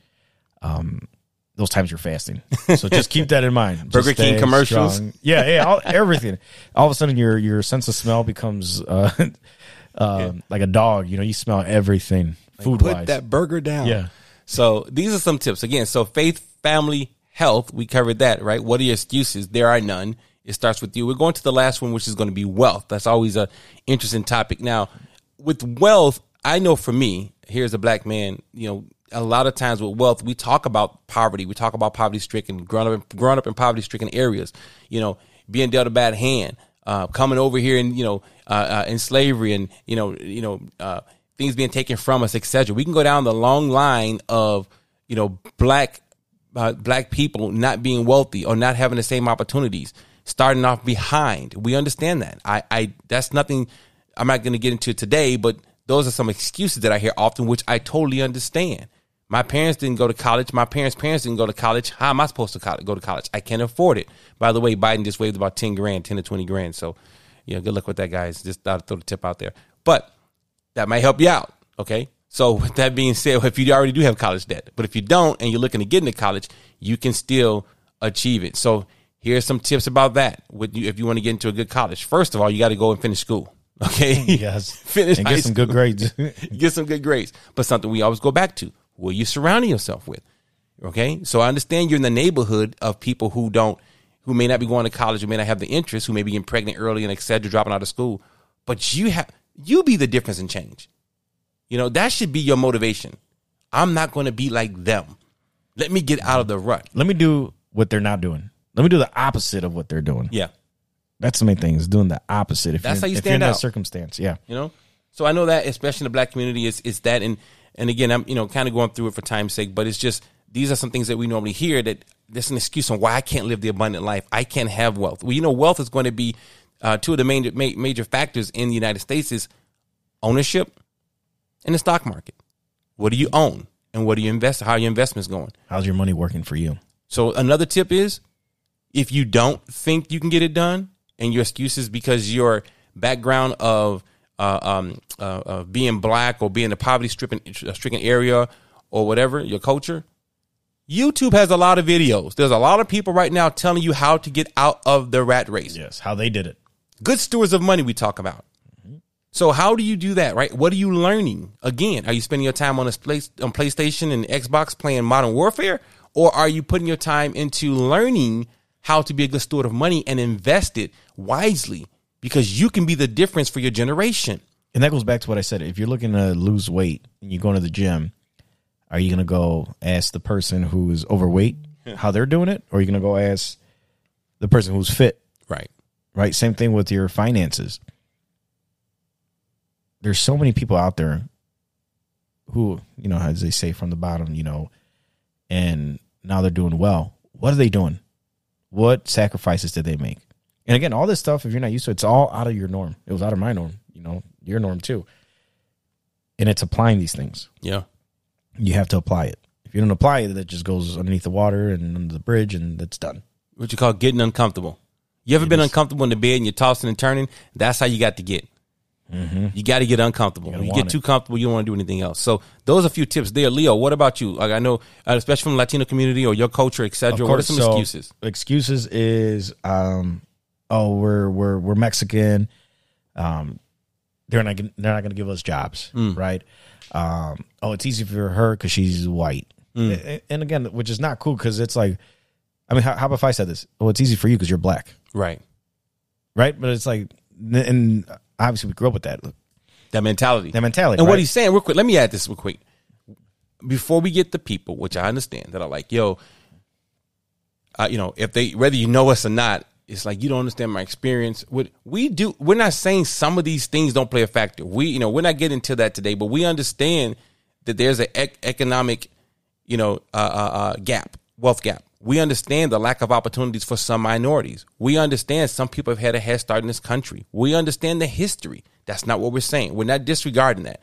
um those times you're fasting. So just keep that in mind. Burger King commercials. strong. Yeah, yeah, all, everything. All of a sudden your your sense of smell becomes uh, uh like a dog, you know, you smell everything food Put that burger down. Yeah. So these are some tips. Again, so faith, family, health, we covered that, right? What are your excuses? There are none. It starts with you. We're going to the last one, which is going to be wealth. That's always a interesting topic. Now, with wealth, I know for me, here's a black man, you know, a lot of times with wealth, we talk about poverty. We talk about poverty stricken, growing up, growing up in poverty stricken areas, you know, being dealt a bad hand, uh, coming over here and, you know, uh, uh, in slavery and, you know, you know, uh, things being taken from us, etc. We can go down the long line of, you know, black uh, black people not being wealthy or not having the same opportunities, starting off behind. We understand that. I, I that's nothing. I'm not going to get into today, but those are some excuses that I hear often, which I totally understand. My parents didn't go to college. My parents' parents didn't go to college. How am I supposed to go to college? I can't afford it. By the way, Biden just waived about ten grand, ten to twenty grand. So, you know, good luck with that, guys. Just thought I'd throw the tip out there. But that might help you out. Okay. So with that being said, if you already do have college debt, but if you don't and you're looking to get into college, you can still achieve it. So here's some tips about that. With you, if you want to get into a good college, first of all, you got to go and finish school. Okay. yes. finish and get some good grades. get some good grades. But something we always go back to: who are you surrounding yourself with? Okay. So I understand you're in the neighborhood of people who don't, who may not be going to college, who may not have the interest, who may be getting pregnant early and etc. dropping out of school. But you have, you be the difference in change. You know, that should be your motivation. I'm not going to be like them. Let me get out of the rut. Let me do what they're not doing. Let me do the opposite of what they're doing. Yeah. That's the main thing is doing the opposite. If That's you're, how you if you're in stand that out. circumstance, yeah. you know so i know that especially in the black community is is that and and again i'm you know kind of going through it for time's sake but it's just these are some things that we normally hear that there's an excuse on why i can't live the abundant life. I can't have wealth. Well you know wealth is going to be uh, two of the major ma- major factors in the united states is ownership and the stock market. What do you own and what do you invest how are your investments going? How's your money working for you? so another tip is if you don't think you can get it done and your excuse is because your background of uh, um, uh, uh, being black or being a poverty stricken stricken area or whatever your culture, YouTube has a lot of videos. There's a lot of people right now telling you how to get out of the rat race. Yes, how they did it. Good stewards of money we talk about. So how do you do that, right? What are you learning? Again, are you spending your time on a place on PlayStation and Xbox playing Modern Warfare, or are you putting your time into learning how to be a good steward of money and invest it wisely? Because you can be the difference for your generation. And that goes back to what I said. If you're looking to lose weight and you're going to the gym, are you going to go ask the person who is overweight how they're doing it? Or are you going to go ask the person who's fit? Right. Right? Same thing with your finances. There's so many people out there who, you know, as they say from the bottom, you know, and now they're doing well. What are they doing? What sacrifices did they make? And again, all this stuff, if you're not used to it, it's all out of your norm. It was out of my norm, you know, your norm too. And it's applying these things. Yeah. You have to apply it. If you don't apply it, that just goes underneath the water and under the bridge and it's done. What you call getting uncomfortable. You ever been is. uncomfortable in the bed and you're tossing and turning? That's how you got to get. You got to get uncomfortable. you want get it. too comfortable, you don't want to do anything else. So those are a few tips there. Leo, what about you? Like I know, uh, especially from the Latino community or your culture, etc. What are some so excuses? Excuses is, um, oh, we're we're we're Mexican. Um, they're not gonna- they're not going to give us jobs, Mm. right? Um, oh, it's easy for her because she's white. Mm. A- And again, which is not cool because it's like, I mean, how, how about if I said this? Oh, it's easy for you because you're black, Right. right? But it's like, and obviously we grew up with that That mentality. that mentality. and what he's saying, real quick, let me add this real quick. Before we get the people, which I understand, that are like, yo, uh, you know, if they, whether you know us or not, it's like you don't understand my experience. What we do, we're not saying some of these things don't play a factor. We, you know, we're not getting to that today, but we understand that there's an ec- economic, you know, uh, uh, uh, gap, wealth gap. We understand the lack of opportunities for some minorities. We understand some people have had a head start in this country. We understand the history. That's not what we're saying. We're not disregarding that.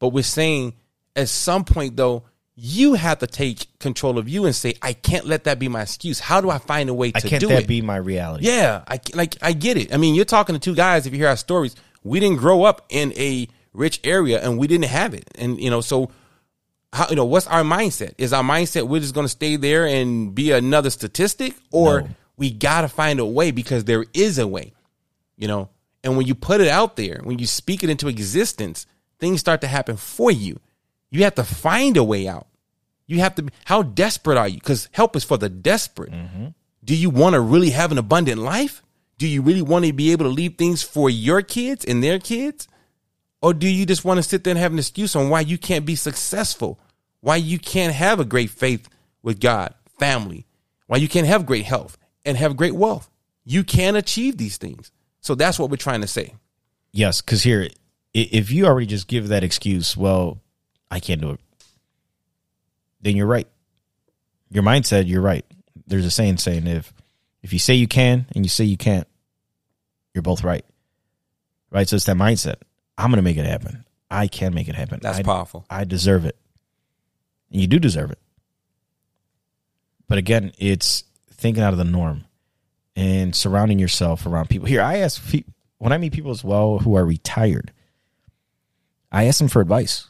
But we're saying at some point, though, you have to take control of you and say, I can't let that be my excuse. How do I find a way to? I can't do that it? be my reality? Yeah, I like I get it. I mean, you're talking to two guys. If you hear our stories, we didn't grow up in a rich area, and we didn't have it. And you know, so how you know what's our mindset? Is our mindset we're just going to stay there and be another statistic, or No. we got to find a way because there is a way. You know, and when you put it out there, when you speak it into existence, things start to happen for you. You have to find a way out. You have to. Be, how desperate are you? Because help is for the desperate. Do you want to really have an abundant life? Do you really want to be able to leave things for your kids and their kids? Or do you just want to sit there and have an excuse on why you can't be successful? Why you can't have a great faith with God, family? Why you can't have great health and have great wealth? You can achieve these things. So that's what we're trying to say. Yes, because here, if you already just give that excuse, well, I can't do it, then you're right. Your mindset, you're right. There's a saying saying if if you say you can and you say you can't, you're both right. Right. So it's that mindset. I'm gonna make it happen. I can make it happen. That's I, powerful. I deserve it. And you do deserve it. But again, it's thinking out of the norm and surrounding yourself around people. Here, I ask when I meet people as well who are retired, I ask them for advice.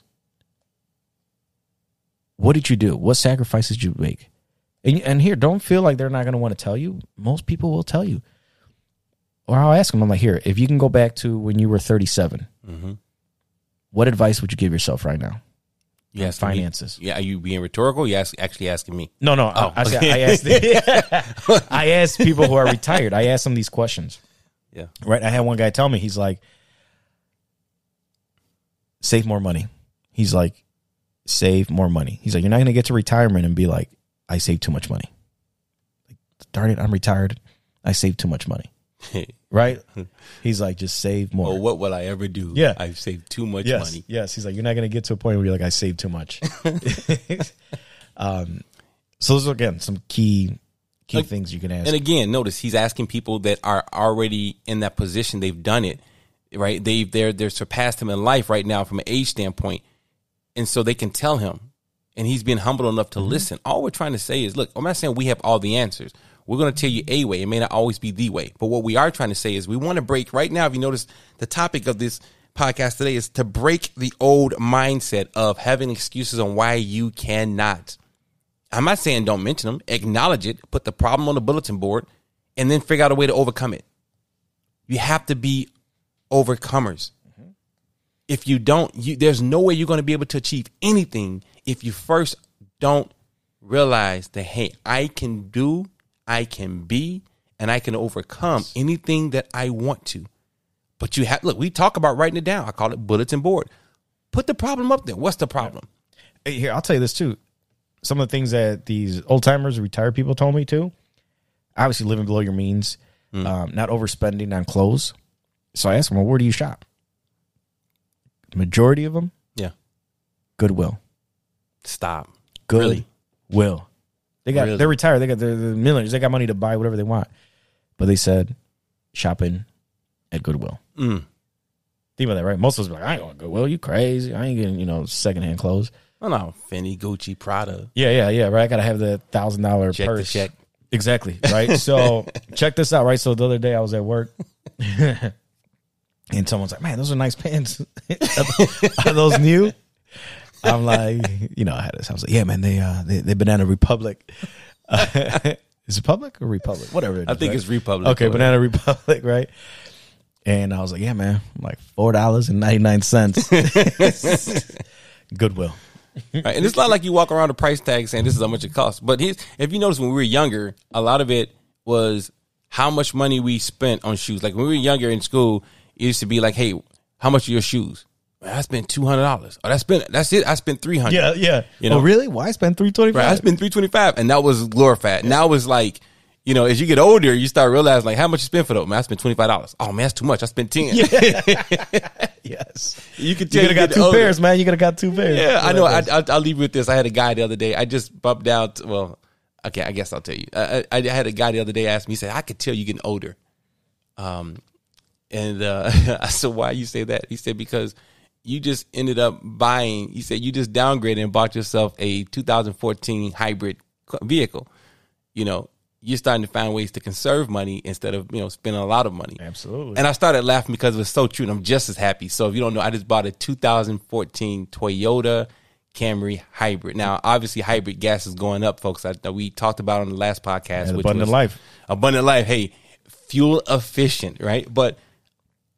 What did you do? What sacrifices did you make? And, and here, don't feel like they're not going to want to tell you. Most people will tell you. Or I'll ask them, I'm like, here, if you can go back to when you were 37, Mm-hmm. what advice would you give yourself right now? On asking me- finances. yeah, are you being rhetorical? You ask, actually asking me. No, no. Oh. I, I, said- I asked. I asked people who are retired. I asked them these questions. Yeah. Right. I had one guy tell me he's like, save more money. He's like, save more money. He's like, you're not going to get to retirement and be like, I saved too much money. Like, darn it, I'm retired. I saved too much money. Right? He's like, just save more. or what will I ever do? Yeah. I've saved too much yes, money. yes. He's like, you're not going to get to a point where you're like, I saved too much. um, so those are again some key key Like- things you can ask. And again, notice he's asking people that are already in that position. They've done it, right? They've they're they're surpassed him in life right now from an age standpoint, and so they can tell him. And he's been humble enough to mm-hmm. listen. All we're trying to say is, look, I'm not saying we have all the answers. We're going to tell you a way. It may not always be the way, but what we are trying to say is we want to break right now. If you notice, the topic of this podcast today is to break the old mindset of having excuses on why you cannot. I'm not saying don't mention them. Acknowledge it. Put the problem on the bulletin board, and then figure out a way to overcome it. You have to be overcomers. If you don't, you, there's no way you're going to be able to achieve anything if you first don't realize that hey, I can do, I can be, and I can overcome anything that I want to. But you have look. We talk about writing it down. I call it bulletin board. Put the problem up there. What's the problem? Hey, Here, I'll tell you this too. Some of the things that these old timers, retired people told me too. Obviously, living below your means, um, not overspending on clothes. So I asked them, well, where do you shop? Majority of them, Yeah. Goodwill. Stop. Good Really? will. They got Really? they're retired. They got they're, they're millionaires. They got money to buy whatever they want. But they said shopping at Goodwill. Mm. Think about that, right? Most of us be like, I ain't going to Goodwill. You crazy? I ain't getting you know secondhand clothes. Oh no, Fendi, Gucci, Prada. Yeah, yeah, yeah. Right. I gotta have the thousand dollar Check the purse. check. Exactly. Right. So check this out. Right. So the other day I was at work. And someone's like, "Man, those are nice pants. are those new?" I'm like, you know, I had this. I was like, "Yeah, man, they uh, they they Banana Republic. is it Public or Republic? Whatever. It I think right? it's Republic. Okay, Banana Republic, right? And I was like, "Yeah, man, I'm like four dollars and ninety nine cents." Goodwill. Right? And it's not like you walk around the price tag saying this is how much it costs. But if you notice when we were younger, a lot of it was how much money we spent on shoes. Like when we were younger in school, it used to be like, hey, how much are your shoes? Man, I spent two hundred dollars. Oh, that's spent that's it. I spent three hundred. Yeah, yeah. You know? oh, really? Why spend three twenty Right, I spent three twenty five, and that was glorified. Now it's like, you know, as you get older, you start realizing like how much you spend for those. Man, I spent twenty five dollars. Oh man, that's too much. I spent ten. yes. You could You could have got two older. pairs, man. You could have got two pairs. Yeah, I know. I, I, I'll leave you with this. I had a guy the other day. I just bumped out. Well, okay, I guess I'll tell you. I, I, I had a guy the other day ask me. He said, "I could tell you getting older." Um, and uh, I said, "Why you say that?" He said, "Because you just ended up buying." He said, "You just downgraded and bought yourself a 2014 hybrid vehicle." You know, you're starting to find ways to conserve money instead of you know spending a lot of money. Absolutely. And I started laughing because it was so true, and I'm just as happy. So if you don't know, I just bought a 2014 Toyota Camry hybrid. Now, obviously, hybrid gas is going up, folks. I, we talked about on the last podcast. Which abundant was life. Abundant life. Hey, fuel efficient, right? But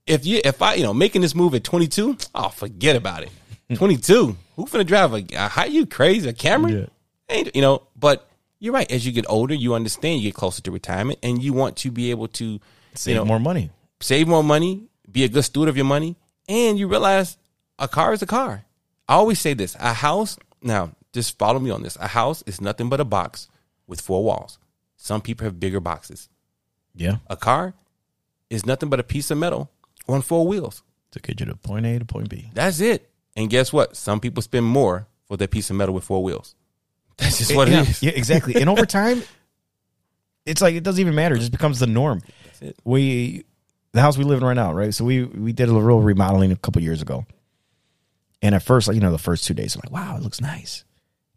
if you, if I, you know, making this move at 22, oh, forget about it. 22. Who finna drive a? How you crazy? A Camry? Yeah. Ain't you know? But you're right. As you get older, you understand. You get closer to retirement, and you want to be able to Save you know, more money. save more money, be a good steward of your money, and you realize a car is a car. I always say this a house, now just follow me on this. A house is nothing but a box with four walls. Some people have bigger boxes. Yeah. A car is nothing but a piece of metal on four wheels. To get you to point A to point B. That's it. And guess what? Some people spend more for their piece of metal with four wheels. That's just what yeah, it is. Yeah, exactly. And over time, it's like it doesn't even matter. It just becomes the norm. it. We the house we live in right now, right? So we we did a little remodeling a couple years ago. And at first, like, you know, the first two days, I'm like, wow, it looks nice.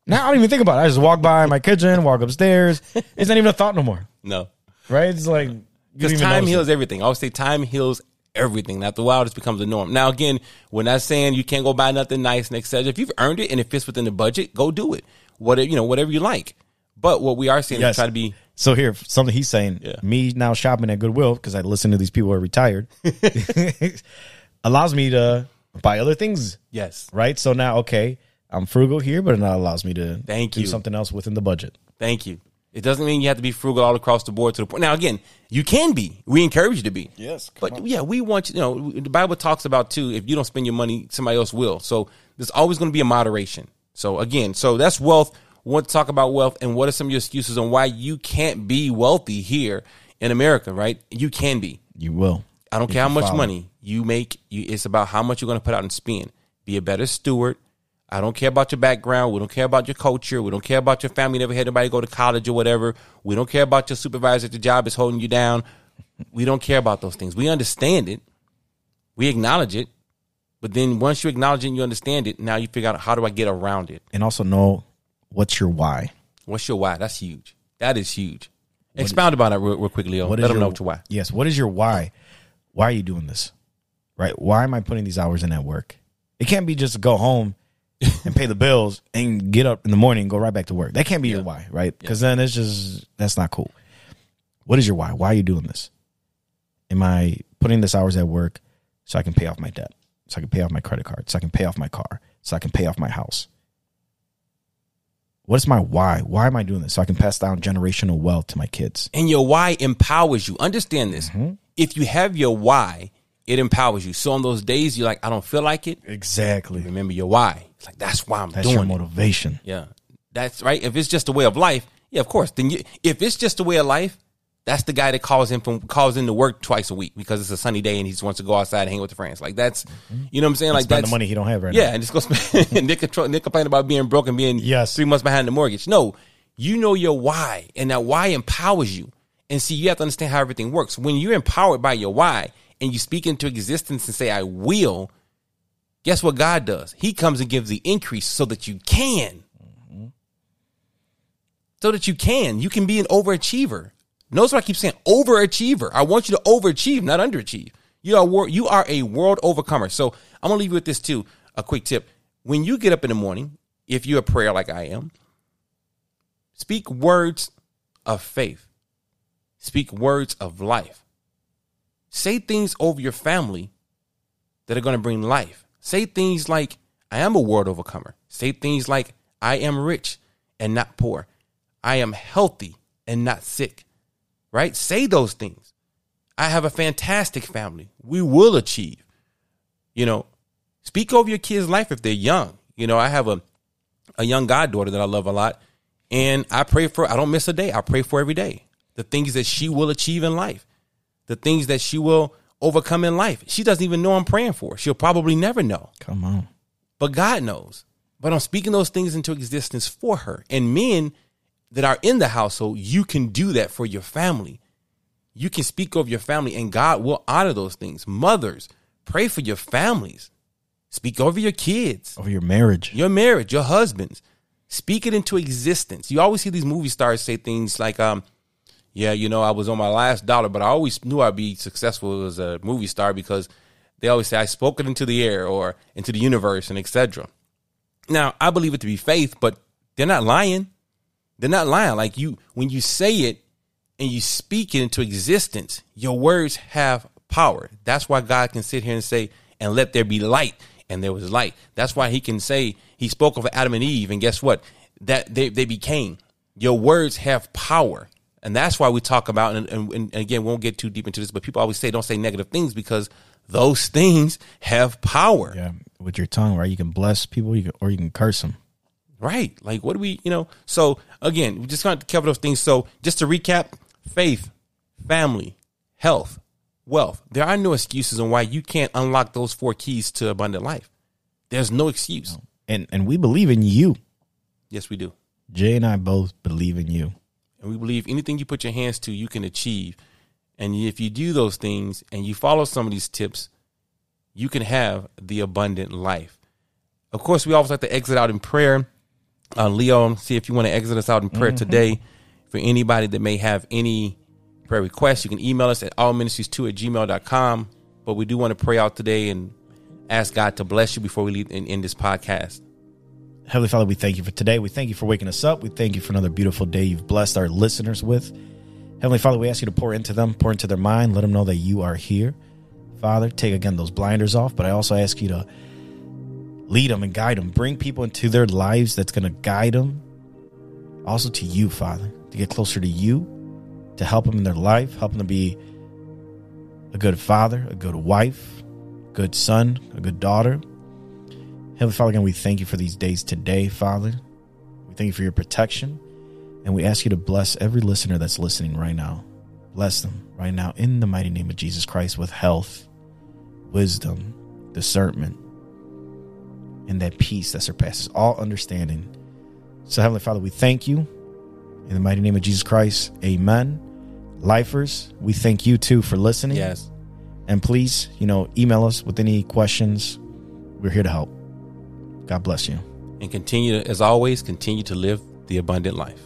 Now I don't even think about it. I just walk by my kitchen, walk upstairs. It's not even a thought no more. No. Right? It's like Because time heals it. everything. I always say time heals everything. After a while, this becomes the norm. Now, again, we're not saying you can't go buy nothing nice and etc. If you've earned it and it fits within the budget, go do it. Whatever you know, whatever you like. But what we are saying Yes. is try to be So here, something he's saying, Yeah. me now shopping at Goodwill because I listen to these people who are retired, allows me to buy other things, yes. right? So now, okay, I'm frugal here, but it now allows me to Thank do you. something else within the budget. Thank you. It doesn't mean you have to be frugal all across the board to the point. Now, again, you can be. We encourage you to be. Yes, come But yeah, we want you, you know, the Bible talks about too, if you don't spend your money, somebody else will. So there's always going to be a moderation. So again, so that's wealth want to talk about wealth and what are some of your excuses on why you can't be wealthy here in America, right? You can be. You will. I don't If care how much follow. money you make. You, it's about how much you're going to put out and spend. Be a better steward. I don't care about your background. We don't care about your culture. We don't care about your family. Never had anybody go to college or whatever. We don't care about your supervisor at the job is holding you down. We don't care about those things. We understand it. We acknowledge it. But then once you acknowledge it and you understand it, now you figure out how do I get around it? And also know what's your why. What's your why? That's huge. That is huge. Expound about it real, real quick, Leo. What Let them your, know what your why. Yes. What is your why? Why are you doing this? Right? Why am I putting these hours in at work? It can't be just go home and pay the bills and get up in the morning and go right back to work. That can't be your why, right? Because then it's just that's not cool. What is your why? Why are you doing this? Am I putting this hours at work so I can pay off my debt, so I can pay off my credit card, so I can pay off my car, so I can pay off my house? What is my why? Why am I doing this? So I can pass down generational wealth to my kids. and your why empowers you. Understand this. Mm-hmm. If you have your why, it empowers you. So on those days you're like, I don't feel like it. Exactly. Remember your why. Like that's why I'm That's your doing it. motivation. Yeah, that's right. If it's just a way of life, yeah, of course. Then you, if it's just a way of life, that's the guy that calls in from calls in to work twice a week because it's a sunny day and he just wants to go outside and hang with the friends. Like that's, you know what I'm saying? Like Mm-hmm. That's the money he don't have right yeah, now. and just go spend. Nick, control, Nick complain about being broke and being Yes. three months behind the mortgage. No, you know your why, and that why empowers you. And see, you have to understand how everything works. When you're empowered by your why and you speak into existence and say, "I will," guess what God does? He comes and gives the increase so that you can, so that you can. You can be an overachiever. Notice what I keep saying: overachiever. I want you to overachieve, not underachieve. You are you are a world overcomer. So I'm gonna leave you with this too. A quick tip: when you get up in the morning, if you're a prayer like I am, speak words of faith. Speak words of life. Say things over your family that are going to bring life. Say things like, I am a world overcomer. Say things like, I am rich and not poor. I am healthy and not sick. Right? Say those things. I have a fantastic family. We will achieve. You know, speak over your kids' life if they're young. You know, I have a, a young goddaughter that I love a lot. And I pray for, I don't miss a day. I pray for every day. The things that she will achieve in life, the things that she will overcome in life. She doesn't even know I'm praying for. She'll probably never know, Come on. but God knows. But I'm speaking those things into existence for her. And men that are in the household, you can do that for your family. You can speak over your family, and God will honor those things. Mothers, pray for your families. Speak over your kids Over your marriage. your marriage, your husbands. Speak it into existence. You always see these movie stars say things like, um, yeah, you know, I was on my last dollar, but I always knew I'd be successful as a movie star because they always say I spoke it into the air or into the universe and etc. Now, I believe it to be faith, but they're not lying. They're not lying. Like you, when you say it and you speak it into existence, your words have power. That's why God can sit here and say, and let there be light. And there was light. That's why he can say, he spoke over Adam and Eve. And guess what? That they, they became. Your words have power. And that's why we talk about, and, and, and again, we won't get too deep into this, but people always say don't say negative things because those things have power. Yeah. With your tongue, right? You can bless people you can, or you can curse them. Right. Like, what do we, you know? So, again, we just got to cover those things. So, just to recap faith, family, health, wealth. There are no excuses on why you can't unlock those four keys to abundant life. There's no excuse. And and we believe in you. Yes, we do. Jay and I both believe in you. And we believe anything you put your hands to, you can achieve. And if you do those things and you follow some of these tips, you can have the abundant life. Of course, we always like to exit out in prayer. Uh, Leo, see if you want to exit us out in prayer today. For anybody that may have any prayer requests, you can email us at allministries2 at gmail.com. But we do want to pray out today and ask God to bless you before we leave in, in this podcast. Heavenly Father, we thank you for today. We thank you for waking us up. We thank you for another beautiful day you've blessed our listeners with. Heavenly Father, we ask you to pour into them, pour into their mind, let them know that you are here. Father, take again those blinders off, but I also ask you to lead them and guide them. Bring people into their lives that's going to guide them. Also to you, Father, to get closer to you, to help them in their life, help them to be a good father, a good wife, good son, a good daughter. Heavenly Father, again, we thank you for these days today, Father. We thank you for your protection. And we ask you to bless every listener that's listening right now. Bless them right now in the mighty name of Jesus Christ with health, wisdom, discernment, and that peace that surpasses all understanding. So, Heavenly Father, we thank you in the mighty name of Jesus Christ. Amen. Lifers, we thank you too for listening. Yes. And please, you know, email us with any questions. We're here to help. God bless you. And continue, to, as always, continue to live the abundant life.